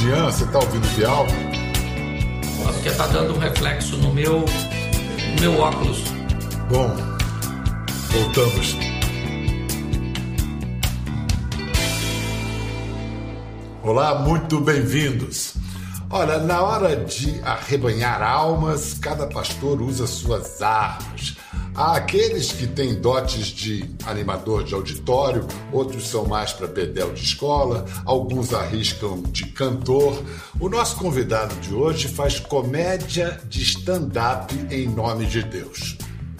Jean, você está ouvindo o Bial? Porque está dando um reflexo no meu, no meu óculos. Bom, voltamos. Olá, muito bem-vindos. Olha, na hora de arrebanhar almas, cada pastor usa suas armas. Há aqueles que têm dotes de animador de auditório, outros são mais para bedel de escola, alguns arriscam de cantor. O nosso convidado de hoje faz comédia de stand-up em nome de Deus.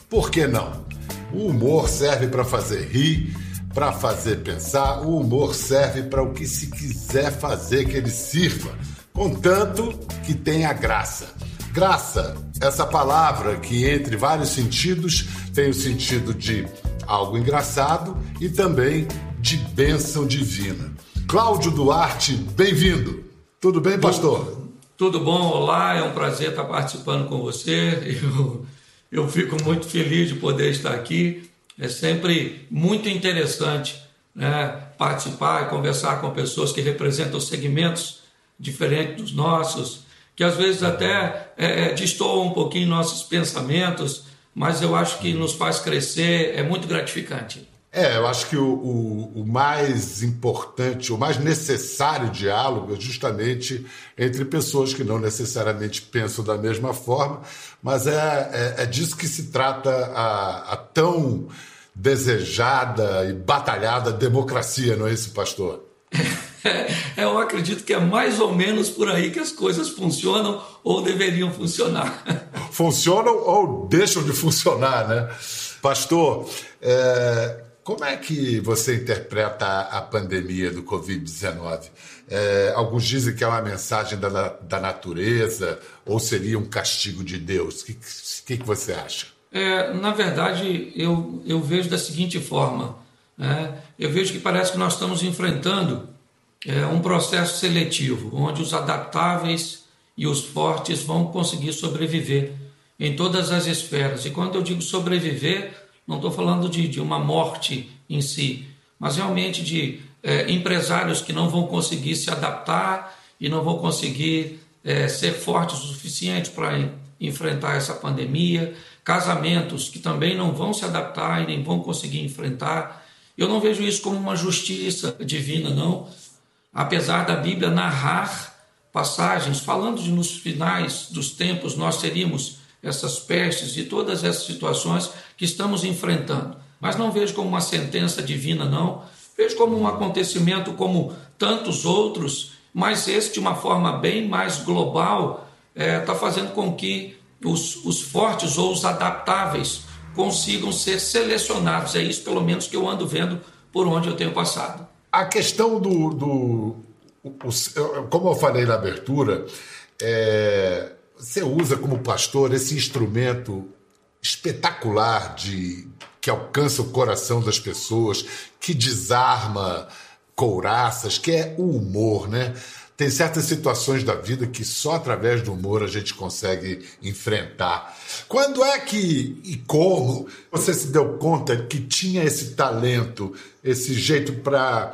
Por que não? O humor serve para fazer rir, para fazer pensar, o humor serve para o que se quiser fazer que ele sirva, contanto que tenha graça. Graça, essa palavra que, entre vários sentidos, tem o sentido de algo engraçado e também de bênção divina. Cláudio Duarte, bem-vindo. Tudo bem, pastor? Tudo bom, olá, é um prazer estar participando com você. Eu, eu fico muito feliz de poder estar aqui. É sempre muito interessante né, participar e conversar com pessoas que representam segmentos diferentes dos nossos, que às vezes até é, é, um pouquinho nossos pensamentos, mas eu acho que nos faz crescer, é muito gratificante. É, eu acho que o, o, o, mais importante, o mais necessário diálogo é justamente entre pessoas que não necessariamente pensam da mesma forma, mas é, é, é disso que se trata a, a tão desejada e batalhada democracia, não é isso, pastor? Eu acredito que é mais ou menos por aí que as coisas funcionam ou deveriam funcionar. Funcionam ou deixam de funcionar, né? Pastor, é, como é que você interpreta a pandemia do Covid-19? É, alguns dizem que é uma mensagem da, da natureza ou seria um castigo de Deus. O que, que, que, você acha? É, na verdade, eu, eu vejo da seguinte forma: né? eu vejo que parece que nós estamos enfrentando é, um processo seletivo, onde os adaptáveis e os fortes vão conseguir sobreviver em todas as esferas. E quando eu digo sobreviver, não estou falando de, de uma morte em si, mas realmente de é, empresários que não vão conseguir se adaptar e não vão conseguir é, ser fortes o suficiente para enfrentar essa pandemia, casamentos que também não vão se adaptar e nem vão conseguir enfrentar. Eu não vejo isso como uma justiça divina, não, apesar da Bíblia narrar passagens falando de nos finais dos tempos nós teríamos essas pestes e todas essas situações que estamos enfrentando. Mas não vejo como uma sentença divina, não. Vejo como um acontecimento como tantos outros, mas esse, de uma forma bem mais global, está é, tá fazendo com que os, os fortes ou os adaptáveis consigam ser selecionados. É isso, pelo menos, que eu ando vendo por onde eu tenho passado. A questão do. do o, como eu falei na abertura, é, você usa como pastor esse instrumento espetacular de que alcança o coração das pessoas, que desarma couraças, que é o humor, né? Tem certas situações da vida que só através do humor a gente consegue enfrentar. Quando é que e como você se deu conta que tinha esse talento esse jeito para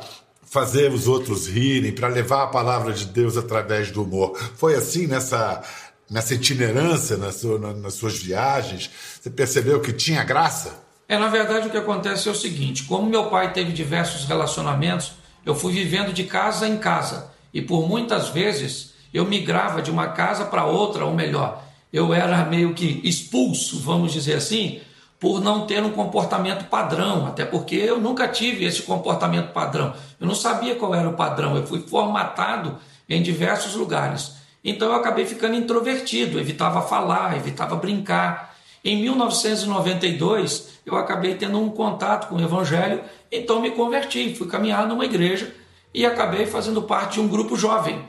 fazer os outros rirem, para levar a palavra de Deus através do humor. Foi assim nessa, nessa itinerância, na sua, na, nas suas viagens? Você percebeu que tinha graça? É, na verdade, o que acontece é o seguinte: como meu pai teve diversos relacionamentos, eu fui vivendo de casa em casa. E por muitas vezes eu migrava de uma casa para outra, ou melhor, eu era meio que expulso, vamos dizer assim, por não ter um comportamento padrão, até porque eu nunca tive esse comportamento padrão. Eu não sabia qual era o padrão, eu fui formatado em diversos lugares. Então eu acabei ficando introvertido, evitava falar, evitava brincar. Em 1992, eu acabei tendo um contato com o evangelho, então me converti, fui caminhar numa igreja e acabei fazendo parte de um grupo jovem.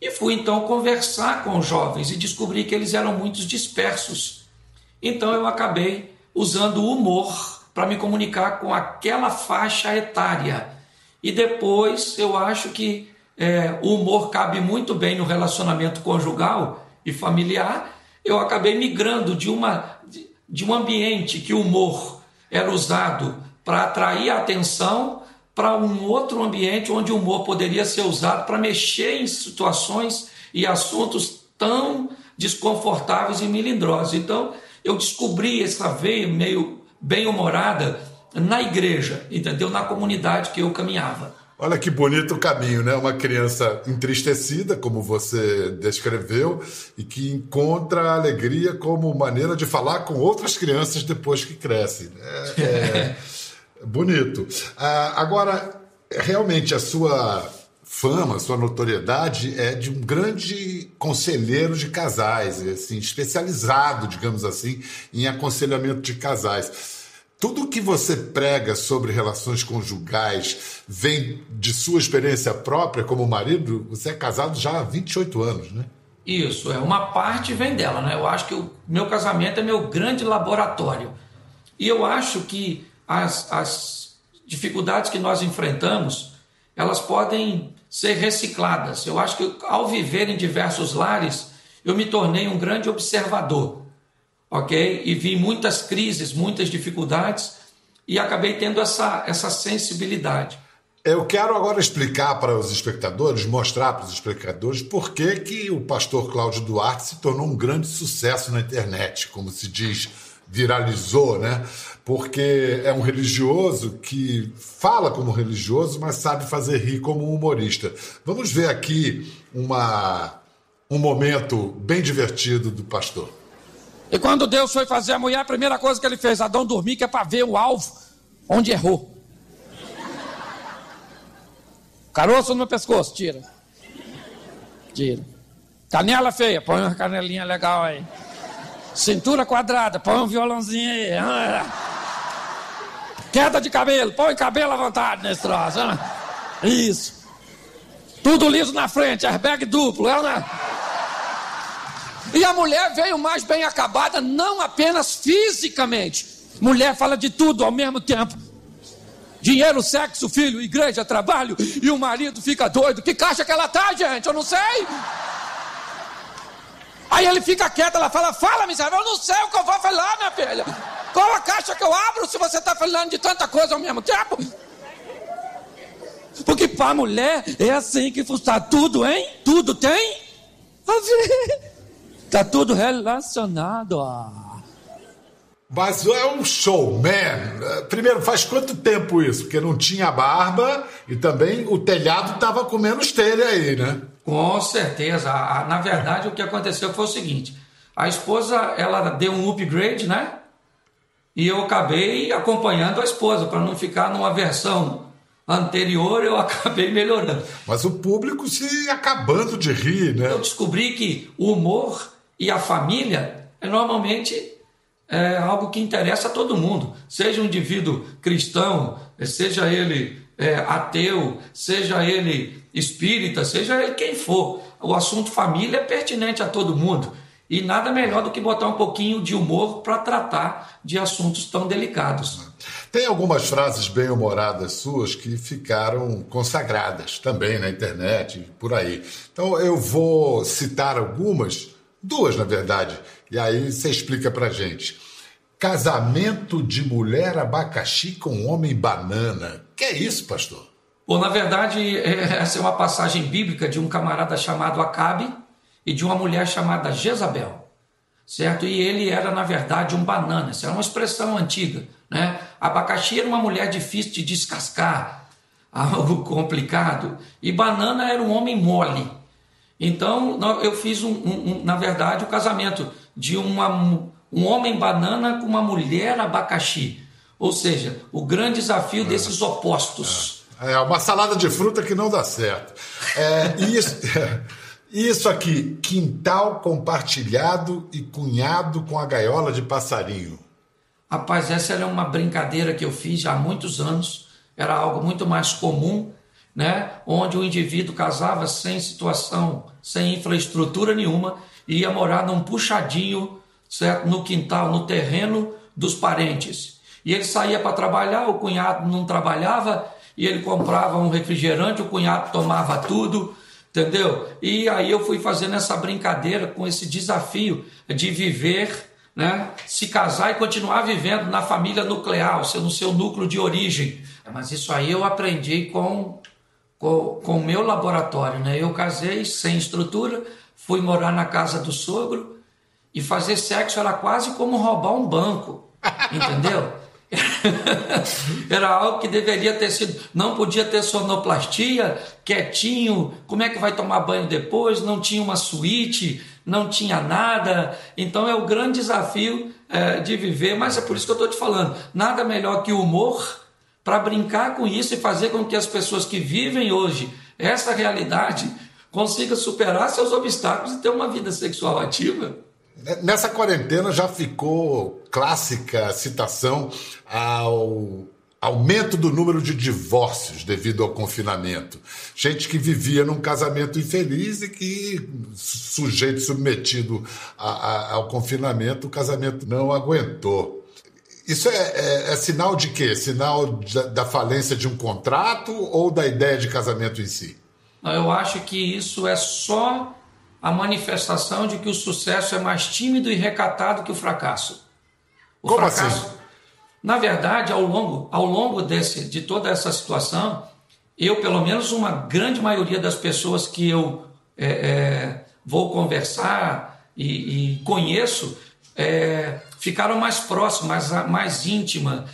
E fui então conversar com os jovens e descobri que eles eram muito dispersos. Então eu acabei usando o humor para me comunicar com aquela faixa etária. E depois eu acho que é, o humor cabe muito bem no relacionamento conjugal e familiar. Eu acabei migrando de, uma, de, de um ambiente que o humor era usado para atrair a atenção para um outro ambiente onde o humor poderia ser usado para mexer em situações e assuntos tão desconfortáveis e melindrosos. Então, eu descobri essa veia meio bem-humorada na igreja, entendeu? Na comunidade que eu caminhava. Olha que bonito o caminho, né? Uma criança entristecida, como você descreveu, e que encontra a alegria como maneira de falar com outras crianças depois que crescem. É, é bonito. Ah, agora, realmente, a sua fama, sua notoriedade é de um grande conselheiro de casais, assim, especializado, digamos assim, em aconselhamento de casais. Tudo que você prega sobre relações conjugais vem de sua experiência própria como marido? Você é casado já há 28 anos, né? Isso, é uma parte vem dela, né? Eu acho que o meu casamento é meu grande laboratório. E eu acho que as, as dificuldades que nós enfrentamos, elas podem ser recicladas. Eu acho que ao viver em diversos lares, eu me tornei um grande observador ok? E vi muitas crises, muitas dificuldades e acabei tendo essa, essa sensibilidade. Eu quero agora explicar para os espectadores, mostrar para os espectadores por que, que o pastor Cláudio Duarte se tornou um grande sucesso na internet, como se diz, viralizou, né? Porque é um religioso que fala como religioso, mas sabe fazer rir como humorista. Vamos ver aqui uma, um momento bem divertido do pastor. E quando Deus foi fazer a mulher, a primeira coisa que ele fez, Adão dormir, que é para ver o alvo onde errou. Caroço no meu pescoço, tira. Tira. Canela feia, põe uma canelinha legal aí. Cintura quadrada, põe um violãozinho aí. Queda de cabelo, põe cabelo à vontade nesse troço. Isso. Tudo liso na frente, airbag duplo. Né? E a mulher veio mais bem acabada, não apenas fisicamente. Mulher fala de tudo ao mesmo tempo. Dinheiro, sexo, filho, igreja, trabalho, e o marido fica doido. Que caixa que ela tá, gente? Eu não sei. Aí ele fica quieto, ela fala, fala, miserável, eu não sei o que eu vou falar, minha filha. Qual a caixa que eu abro se você está falando de tanta coisa ao mesmo tempo? Porque para a mulher é assim que funciona. Tudo, hein? Tudo tem a ver. Está tudo relacionado. Mas é um showman. Primeiro, faz quanto tempo isso? Porque não tinha barba e também o telhado estava com menos telha aí, né? Com certeza. Na verdade, o que aconteceu foi o seguinte: a esposa ela deu um upgrade, né? E eu acabei acompanhando a esposa para não ficar numa versão anterior, eu acabei melhorando. Mas o público se acabando de rir, né? Eu descobri que o humor e a família é normalmente é algo que interessa a todo mundo, seja um indivíduo cristão, seja ele é, ateu, seja ele espírita, seja ele quem for. O assunto família é pertinente a todo mundo. E nada melhor do que botar um pouquinho de humor para tratar de assuntos tão delicados. Tem algumas frases bem humoradas suas que ficaram consagradas também na internet, por aí. Então eu vou citar algumas Duas, na verdade. E aí você explica pra gente. Casamento de mulher abacaxi com homem banana. Que é isso, pastor? Bom, na verdade, é, essa é uma passagem bíblica de um camarada chamado Acabe e de uma mulher chamada Jezabel, certo? E ele era, na verdade, um banana. Essa é uma expressão antiga, né? Abacaxi era uma mulher difícil de descascar, algo complicado, e banana era um homem mole. Então, eu fiz, um, um, um, na verdade, o um casamento de uma, um homem banana com uma mulher abacaxi. Ou seja, o grande desafio é. desses opostos. É. é. uma salada de fruta que não dá certo. É, isso, isso aqui, quintal compartilhado e cunhado com a gaiola de passarinho. Rapaz, essa era uma brincadeira que eu fiz há muitos anos. Era algo muito mais comum né, onde o indivíduo casava sem situação, sem infraestrutura nenhuma, e ia morar num puxadinho, certo, no quintal, no terreno dos parentes. E ele saía para trabalhar, o cunhado não trabalhava, e ele comprava um refrigerante, o cunhado tomava tudo, entendeu? E aí eu fui fazendo essa brincadeira com esse desafio de viver, né, se casar e continuar vivendo na família nuclear, no seu núcleo de origem, Mas isso aí eu aprendi com com, com o meu laboratório, né? Eu casei sem estrutura, fui morar na casa do sogro e fazer sexo era quase como roubar um banco, entendeu? Era algo que deveria ter sido. Não podia ter sonoplastia, quietinho. Como é que vai tomar banho depois? Não tinha uma suíte, não tinha nada. Então é o grande desafio é, de viver. Mas é por isso que eu estou te falando: nada melhor que o humor para brincar com isso e fazer com que as pessoas que vivem hoje essa realidade consigam superar seus obstáculos e ter uma vida sexual ativa. Nessa quarentena já ficou clássica a citação ao aumento do número de divórcios devido ao confinamento. Gente que vivia num casamento infeliz e que, sujeito submetido a, a, ao confinamento, o casamento não aguentou. Isso é, é, é, sinal de quê? Sinal da, da, falência de um contrato ou da ideia de casamento em si? Eu acho que isso é só a manifestação de que o sucesso é mais tímido e recatado que o fracasso. O Como fracasso, assim? Na verdade, ao longo, ao longo desse, de toda essa situação, eu, pelo menos uma grande maioria das pessoas que eu é, é, vou conversar e, e conheço, é, ficaram mais próximas, mais, mais íntimas,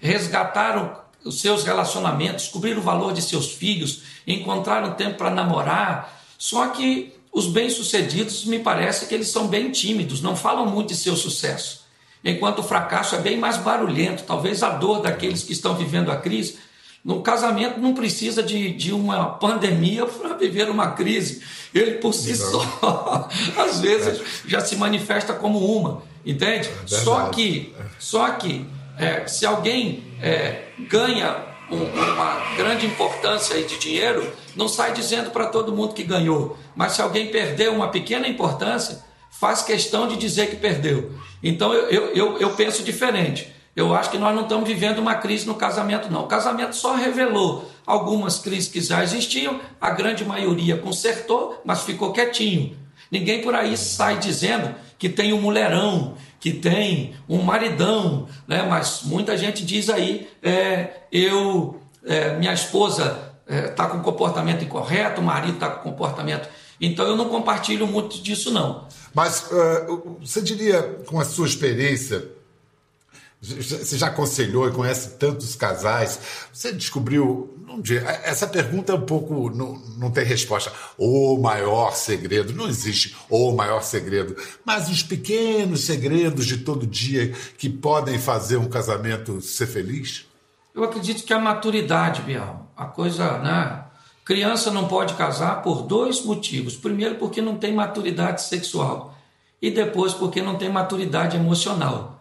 resgataram os seus relacionamentos, descobriram o valor de seus filhos, encontraram tempo para namorar. Só que os bem-sucedidos, me parece que eles são bem tímidos, não falam muito de seu sucesso. Enquanto o fracasso é bem mais barulhento, talvez a dor daqueles que estão vivendo a crise. No casamento não precisa de, de uma pandemia para viver uma crise. Ele por si só, às vezes, já se manifesta como uma, entende? É só que, só que é, se alguém é, ganha um, uma grande importância de dinheiro, não sai dizendo para todo mundo que ganhou. Mas se alguém perdeu uma pequena importância, faz questão de dizer que perdeu. Então eu, eu, eu penso diferente. Eu acho que nós não estamos vivendo uma crise no casamento, não. O casamento só revelou algumas crises que já existiam, a grande maioria consertou, mas ficou quietinho. Ninguém por aí sai dizendo que tem um mulherão, que tem um maridão, né? mas muita gente diz aí, é, eu, é, minha esposa está é, com comportamento incorreto, o marido está com comportamento. Então eu não compartilho muito disso, não. Mas uh, você diria, com a sua experiência, você já aconselhou e conhece tantos casais. Você descobriu. Essa pergunta é um pouco. Não, não tem resposta. O maior segredo. Não existe o maior segredo. Mas os pequenos segredos de todo dia que podem fazer um casamento ser feliz? Eu acredito que a maturidade, Bial. A coisa, né? Criança não pode casar por dois motivos. Primeiro, porque não tem maturidade sexual. E depois, porque não tem maturidade emocional.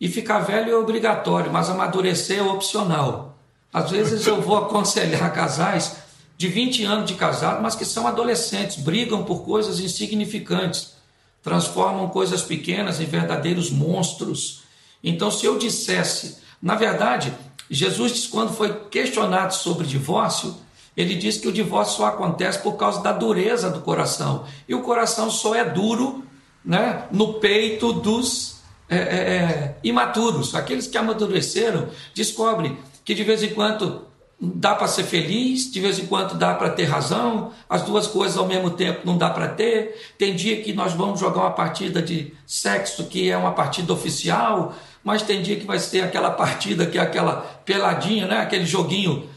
E ficar velho é obrigatório, mas amadurecer é opcional. Às vezes eu vou aconselhar casais de 20 anos de casado, mas que são adolescentes, brigam por coisas insignificantes, transformam coisas pequenas em verdadeiros monstros. Então, se eu dissesse, na verdade, Jesus quando foi questionado sobre divórcio, ele disse que o divórcio só acontece por causa da dureza do coração. E o coração só é duro né, no peito dos é, é, é, imaturos, aqueles que amadureceram, descobrem que de vez em quando dá para ser feliz, de vez em quando dá para ter razão, as duas coisas ao mesmo tempo não dá para ter. Tem dia que nós vamos jogar uma partida de sexo que é uma partida oficial, mas tem dia que vai ter aquela partida que é aquela peladinha, né? aquele joguinho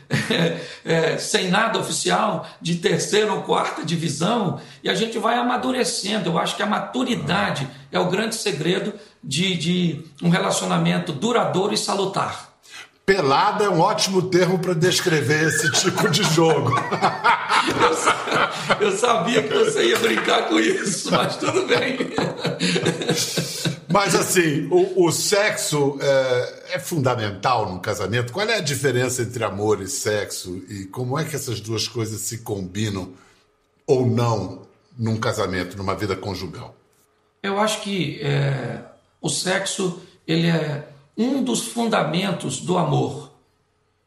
é, sem nada oficial, de terceira ou quarta divisão, e a gente vai amadurecendo. Eu acho que a maturidade é o grande segredo de, de um relacionamento duradouro e salutar. Pelada é um ótimo termo para descrever esse tipo de jogo. eu, eu, sabia que você ia brincar com isso, mas tudo bem. Mas assim, o, o sexo é, é, fundamental no casamento. Qual é a diferença entre amor e sexo e como é que essas duas coisas se combinam ou não num casamento, numa vida conjugal? Eu acho que é, o sexo ele é um dos fundamentos do amor,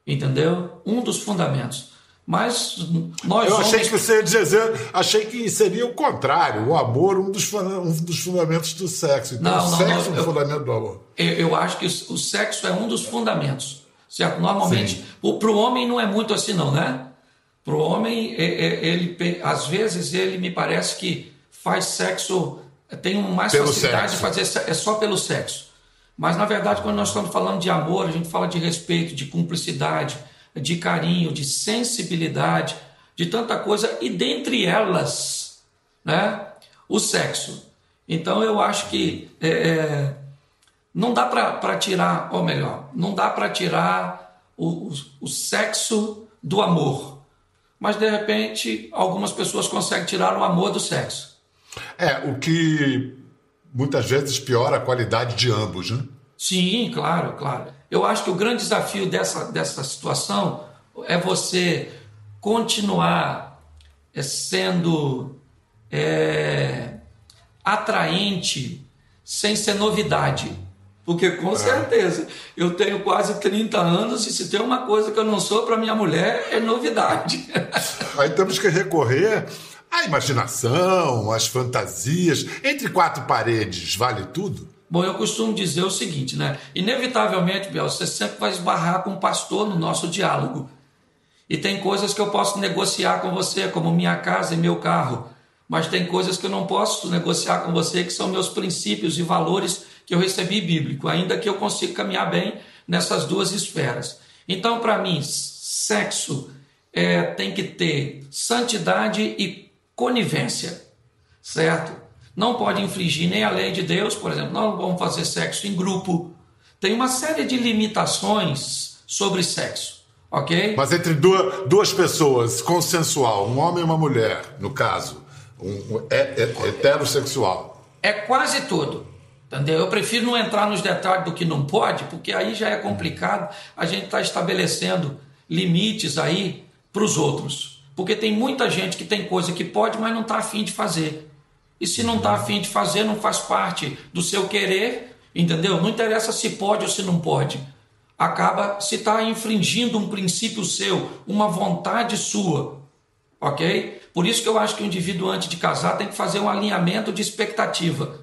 entendeu? Um dos fundamentos. Mas nós Eu achei homens... que você ia dizer, achei que seria o contrário, o amor um dos, um dos fundamentos do sexo. Então, não, o sexo não, é um eu, fundamento do amor. Eu, eu acho que o, sexo é um dos fundamentos. certo? Normalmente, para o homem não é muito assim não, né? Para o homem, é, é, ele, às vezes ele me parece que faz sexo, tem mais pelo facilidade sexo. de fazer é só pelo sexo. Mas na verdade, quando nós estamos falando de amor, a gente fala de respeito, de cumplicidade, de carinho, de sensibilidade, de tanta coisa, e dentre elas, né, o sexo. Então eu acho que é, é não dá para tirar, ou melhor, não dá para tirar o, o, o sexo do amor. Mas de repente, algumas pessoas conseguem tirar o amor do sexo. É, o que muitas vezes piora a qualidade de ambos, né? Sim, claro, claro. Eu acho que o grande desafio dessa, dessa situação é você continuar é, sendo é, atraente sem ser novidade. Porque com é. certeza, eu tenho quase 30 anos e se tem uma coisa que eu não sou para minha mulher é novidade. Aí temos que recorrer à imaginação, às fantasias. Entre quatro paredes, vale tudo? Bom, eu costumo dizer o seguinte, né? Inevitavelmente, Biel, você sempre vai esbarrar com o pastor no nosso diálogo. E tem coisas que eu posso negociar com você, como minha casa e meu carro. Mas tem coisas que eu não posso negociar com você, que são meus princípios e valores que eu recebi bíblico, ainda que eu consiga caminhar bem nessas duas esferas. Então, para mim, sexo é, tem que ter santidade e conivência, certo? Não pode infringir nem a lei de Deus, por exemplo, não vamos fazer sexo em grupo. Tem uma série de limitações sobre sexo, ok? Mas entre duas, duas pessoas, consensual, um homem e uma mulher, no caso, um, um é, é, heterossexual. É quase tudo. Entendeu? Eu prefiro não entrar nos detalhes do que não pode, porque aí já é complicado. A gente está estabelecendo limites aí para os outros. Porque tem muita gente que tem coisa que pode, mas não está afim de fazer. E se não está afim de fazer, não faz parte do seu querer, entendeu? Não interessa se pode ou se não pode. Acaba se está infringindo um princípio seu, uma vontade sua. Ok? Por isso que eu acho que o indivíduo, antes de casar, tem que fazer um alinhamento de expectativa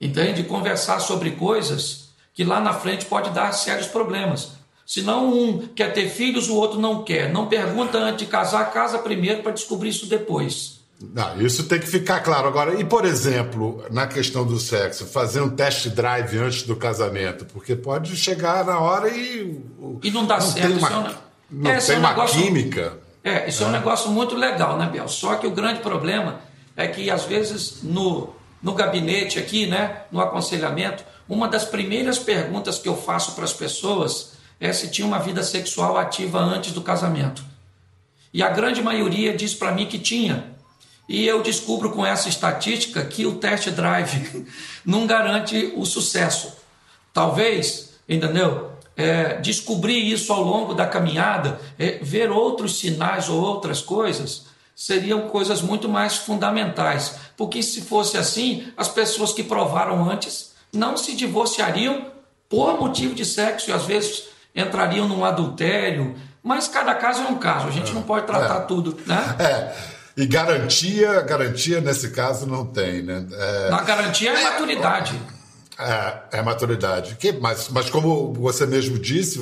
entende? Conversar sobre coisas que lá na frente pode dar sérios problemas. Se não um quer ter filhos, o outro não quer. Não pergunta antes de casar, casa primeiro para descobrir isso depois. Não, isso tem que ficar claro. Agora, e por exemplo, na questão do sexo, fazer um test drive antes do casamento? Porque pode chegar na hora e. E não dá não certo. Tem uma, é não é, tem é um uma negócio, química. É, isso é. é um negócio muito legal, né, Biel? Só que o grande problema é que, às vezes, no, no gabinete aqui, né, no aconselhamento, uma das primeiras perguntas que eu faço para as pessoas é se tinha uma vida sexual ativa antes do casamento. E a grande maioria diz para mim que tinha. E eu descubro com essa estatística que o test drive não garante o sucesso. Talvez, entendeu? É, descobrir isso ao longo da caminhada, é, ver outros sinais ou outras coisas, seriam coisas muito mais fundamentais. Porque se fosse assim, as pessoas que provaram antes não se divorciariam por motivo de sexo e às vezes entrariam num adultério. Mas cada caso é um caso, a gente não pode tratar é. tudo, né? É. E garantia, garantia nesse caso não tem, né? É... Na garantia é maturidade. É, é maturidade. Que, mas, mas como você mesmo disse,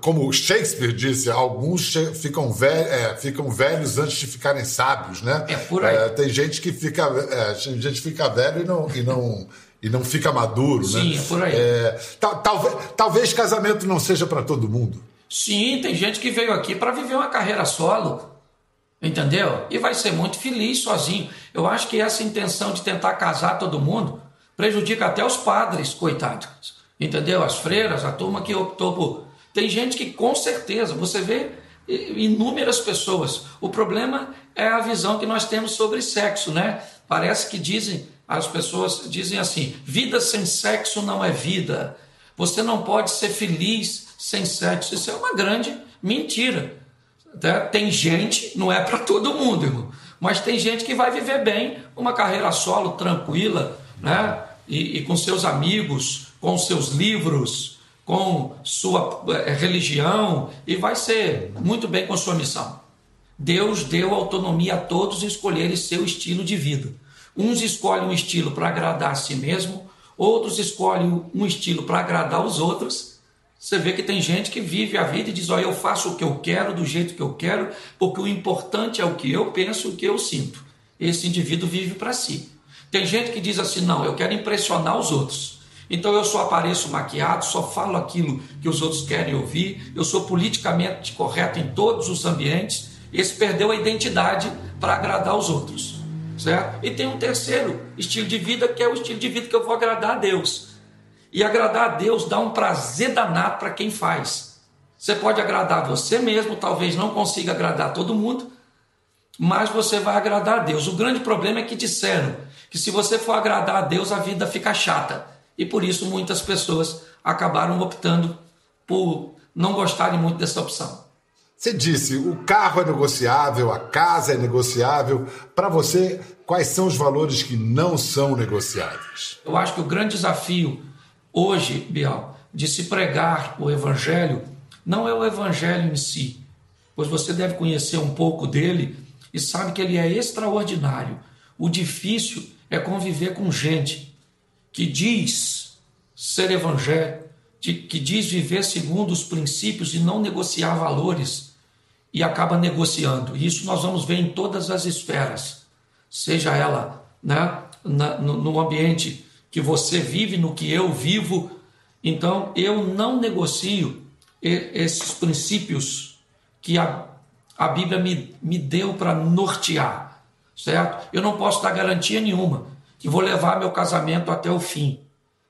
como Shakespeare disse, alguns ficam, velhos, é, ficam velhos antes de ficarem sábios, né? É por aí. É, tem gente que fica, é, gente fica velho e não, e não, e não fica maduro, Sim, né? Sim, é por aí. É, tal, talvez, talvez casamento não seja para todo mundo. Sim, tem gente que veio aqui para viver uma carreira solo. Entendeu? E vai ser muito feliz sozinho. Eu acho que essa intenção de tentar casar todo mundo prejudica até os padres, coitados. Entendeu? As freiras, a turma que optou por. Tem gente que com certeza, você vê inúmeras pessoas. O problema é a visão que nós temos sobre sexo, né? Parece que dizem, as pessoas dizem assim: vida sem sexo não é vida. Você não pode ser feliz sem sexo. Isso é uma grande mentira. Tem gente, não é para todo mundo, irmão, mas tem gente que vai viver bem uma carreira solo, tranquila, né? e, e com seus amigos, com seus livros, com sua eh, religião e vai ser muito bem com sua missão. Deus deu autonomia a todos escolherem seu estilo de vida. Uns escolhem um estilo para agradar a si mesmo, outros escolhem um estilo para agradar os outros, Você vê que tem gente que vive a vida e diz: Olha, eu faço o que eu quero, do jeito que eu quero, porque o importante é o que eu penso, o que eu sinto. Esse indivíduo vive para si. Tem gente que diz assim: Não, eu quero impressionar os outros. Então eu só apareço maquiado, só falo aquilo que os outros querem ouvir, eu sou politicamente correto em todos os ambientes. Esse perdeu a identidade para agradar os outros, certo? E tem um terceiro estilo de vida que é o estilo de vida que eu vou agradar a Deus. E agradar a Deus dá um prazer danado para quem faz. Você pode agradar você mesmo, talvez não consiga agradar todo mundo, mas você vai agradar a Deus. O grande problema é que disseram que se você for agradar a Deus, a vida fica chata. E por isso muitas pessoas acabaram optando por não gostarem muito dessa opção. Você disse, o carro é negociável, a casa é negociável. Para você, quais são os valores que não são negociáveis? Eu acho que o grande desafio hoje, Bial, de se pregar o evangelho, não é o evangelho em si, pois você deve conhecer um pouco dele e sabe que ele é extraordinário. O difícil é conviver com gente que diz ser evangélico, que diz viver segundo os princípios e não negociar valores e acaba negociando. Isso nós vamos ver em todas as esferas, seja ela né, na, no, no ambiente que você vive, no que eu vivo. Então, eu não negocio esses princípios que a, a Bíblia me, me deu para nortear, certo? Eu não posso dar garantia nenhuma que vou levar meu casamento até o fim.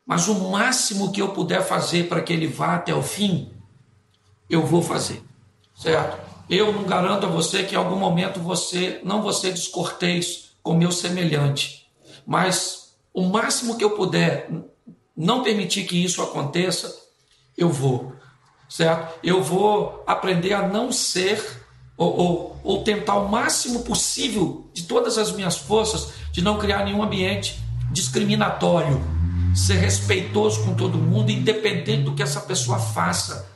Mas o máximo que eu puder fazer para que ele vá até o fim, eu vou fazer, certo? Eu não garanto a você que em algum momento você não ser descortês com meu semelhante, mas o máximo que eu puder não permitir que isso aconteça, eu vou, certo? Eu vou aprender a não ser ou, ou, ou tentar o máximo possível de todas as minhas forças de não criar nenhum ambiente discriminatório, ser respeitoso com todo mundo, independente do que essa pessoa faça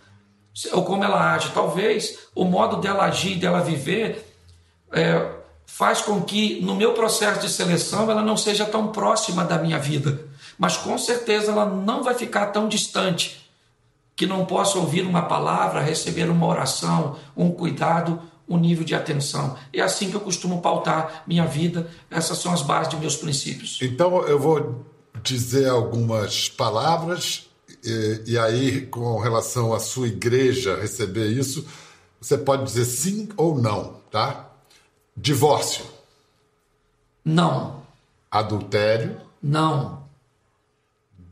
ou como ela age. Talvez o modo dela agir, dela viver, é, faz com que no meu processo de seleção ela não seja tão próxima da minha vida. Mas com certeza ela não vai ficar tão distante que não possa ouvir uma palavra, receber uma oração, um cuidado, um nível de atenção. É assim que eu costumo pautar minha vida. Essas são as bases de meus princípios. Então eu vou dizer algumas palavras e, e, aí, com relação à sua igreja receber isso, você pode dizer sim ou não, tá? Divórcio. Não. Adultério. Não.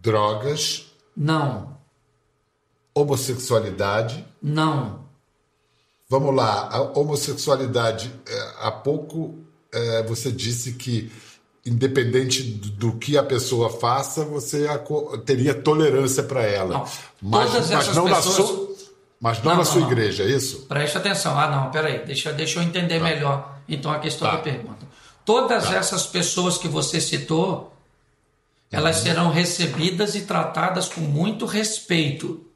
Drogas. Não. Homossexualidade. Não. Vamos lá, a homossexualidade. É, há pouco é, você disse que independente do que a pessoa faça, você teria tolerância para ela. Não, mas, todas mas não pessoas... na sua, mas não, não na sua não, igreja, é isso? Preste atenção. Ah, não, peraí, deixa, deixa eu entender tá. melhor então a questão tá. da pergunta. Todas tá. essas pessoas que você citou, elas uhum. serão recebidas e tratadas com muito respeito.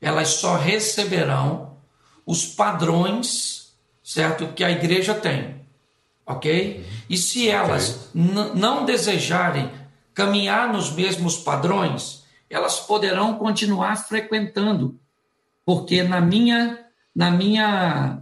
Elas só receberão os padrões, certo, que a igreja tem ok? E se elas não desejarem caminhar nos mesmos padrões, elas poderão continuar frequentando, porque na minha na minha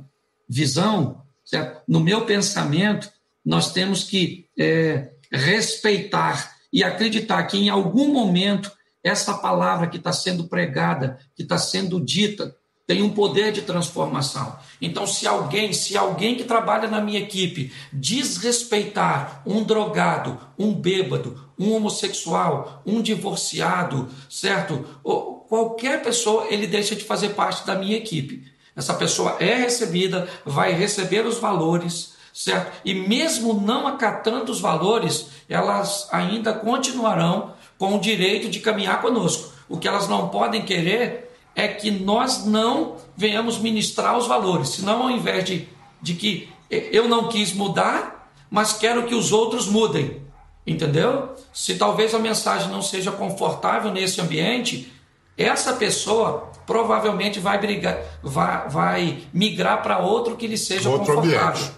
visão, certo? no meu pensamento, nós temos que é, respeitar e acreditar que em algum momento essa palavra que está sendo pregada, que está sendo dita, tem um poder de transformação. Então, se alguém, se alguém que trabalha na minha equipe desrespeitar um drogado, um bêbado, um homossexual, um divorciado, certo? Ou qualquer pessoa, ele deixa de fazer parte da minha equipe. Essa pessoa é recebida, vai receber os valores, certo? E mesmo não acatando os valores, elas ainda continuarão com o direito de caminhar conosco. O que elas não podem querer é que nós não venhamos ministrar os valores, senão ao invés de, de que eu não quis mudar, mas quero que os outros mudem, entendeu? Se talvez a mensagem não seja confortável nesse ambiente, essa pessoa provavelmente vai brigar, vai, vai migrar para outro que lhe seja outro confortável. Ambiente.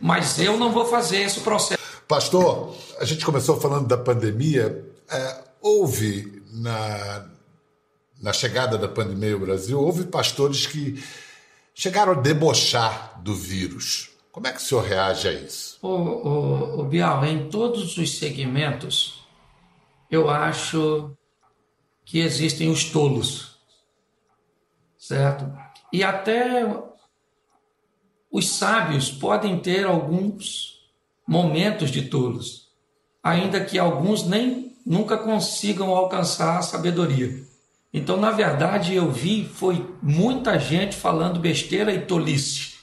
Mas eu não vou fazer esse processo. Pastor, a gente começou falando da pandemia. É, houve na, na chegada da pandemia ao Brasil, houve pastores que chegaram a debochar do vírus. Como é que o senhor reage a isso? O, o, o Bial, em todos os segmentos, eu acho que existem os tolos, certo? E até os sábios podem ter alguns momentos de tolos, ainda que alguns nem nunca consigam alcançar a sabedoria. Então, na verdade, eu vi foi muita gente falando besteira e tolice.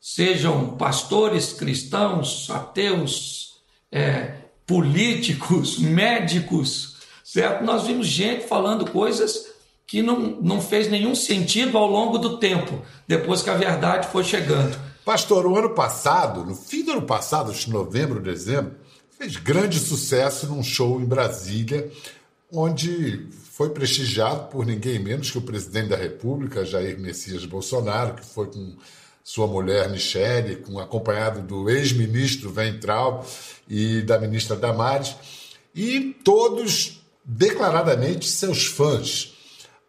Sejam pastores, cristãos, ateus, é, políticos, médicos, certo? Nós vimos gente falando coisas que não, não fez nenhum sentido ao longo do tempo, depois que a verdade foi chegando. Pastor, o ano passado, no fim do ano passado, de novembro, dezembro, fez grande sucesso num show em Brasília, onde foi prestigiado por ninguém menos que o presidente da República, Jair Messias Bolsonaro, que foi com sua mulher Michele, com, acompanhado do ex-ministro Ventral e da ministra Damares, e todos declaradamente seus fãs.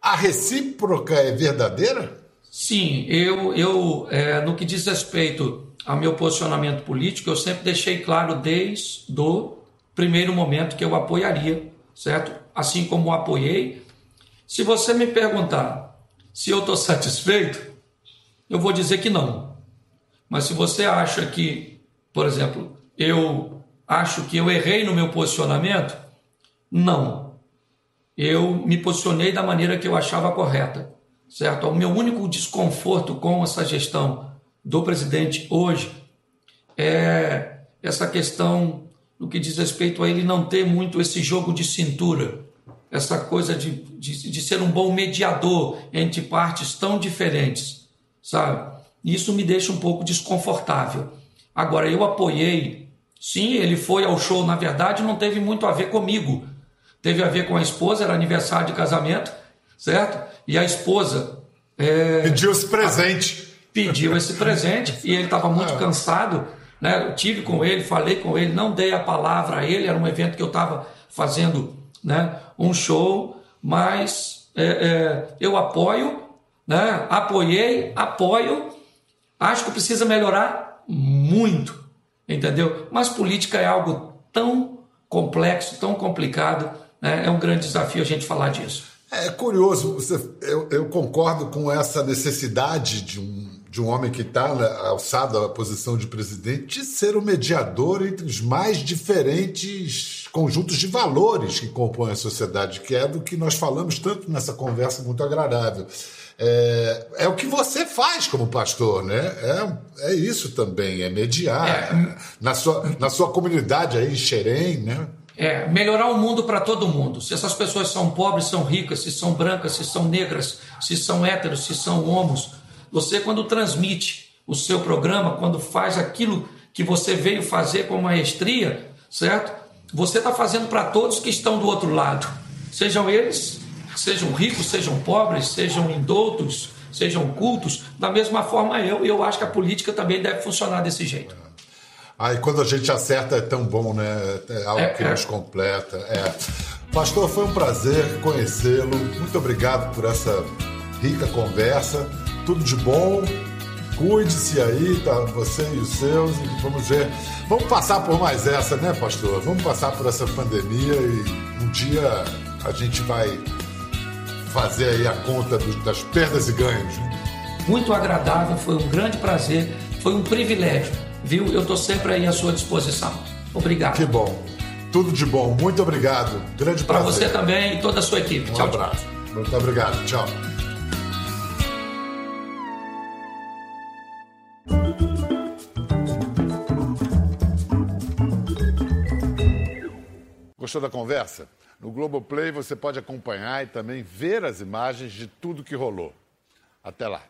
A recíproca é verdadeira? Sim, eu, eu é, no que diz respeito ao meu posicionamento político, eu sempre deixei claro desde o primeiro momento que eu apoiaria, certo? assim como apoiei. Se você me perguntar se eu estou satisfeito, eu vou dizer que não. Mas se você acha que, por exemplo, eu acho que eu errei no meu posicionamento, não. Eu me posicionei da maneira que eu achava correta, certo? O meu único desconforto com essa gestão do presidente hoje é essa questão no que diz respeito a ele não ter muito esse jogo de cintura, essa coisa de, de, de ser um bom mediador entre partes tão diferentes, sabe? Isso me deixa um pouco desconfortável. Agora, eu apoiei, sim, ele foi ao show, na verdade, não teve muito a ver comigo. Teve a ver com a esposa, era aniversário de casamento, certo? E a esposa. É, pediu esse presente. Pediu esse presente e ele estava muito ah. cansado né? Eu tive com ele, falei com ele, não dei a palavra a ele, era um evento que eu estava fazendo né, um show, mas é, é, eu apoio, né, apoiei, apoio, acho que precisa melhorar muito, entendeu? Mas política é algo tão complexo, tão complicado, é um grande desafio a gente falar disso. É curioso, você, eu, eu concordo com essa necessidade de um de um homem que está alçado à posição de presidente, de ser o mediador entre os mais diferentes conjuntos de valores que compõem a sociedade, que é do que nós falamos tanto nessa conversa muito agradável. É, é o que você faz como pastor, né? É, é isso também, é mediar. É. Na, sua, na sua comunidade aí em Xerém, né? É, melhorar o mundo para todo mundo. Se essas pessoas são pobres, são ricas, se são brancas, se são negras, se são héteros, se são homos, você, quando transmite o seu programa, quando faz aquilo que você veio fazer com maestria, certo? Você está fazendo para todos que estão do outro lado. Sejam eles, sejam ricos, sejam pobres, sejam indoutos, sejam cultos. Da mesma forma, eu, eu acho que a política também deve funcionar desse jeito. Aí quando a gente acerta é tão bom, né? É algo é, que é. nos completa. É. Pastor, foi um prazer conhecê-lo. Muito obrigado por essa rica conversa tudo de bom. Cuide-se aí, tá? Você e os seus, e vamos ver. Vamos passar por mais essa, né, pastor? Vamos passar por essa pandemia e um dia a gente vai fazer aí a conta das perdas e ganhos. Né? Muito agradável, foi um grande prazer, foi um privilégio, viu? Eu estou sempre aí à sua disposição. Obrigado. Que bom. Tudo de bom. Muito obrigado. Grande prazer. Para você também e toda a sua equipe. Um tchau, abraço. Tchau. Muito obrigado. Tchau. Gostou da conversa? No Globoplay você pode acompanhar e também ver as imagens de tudo que rolou. Até lá.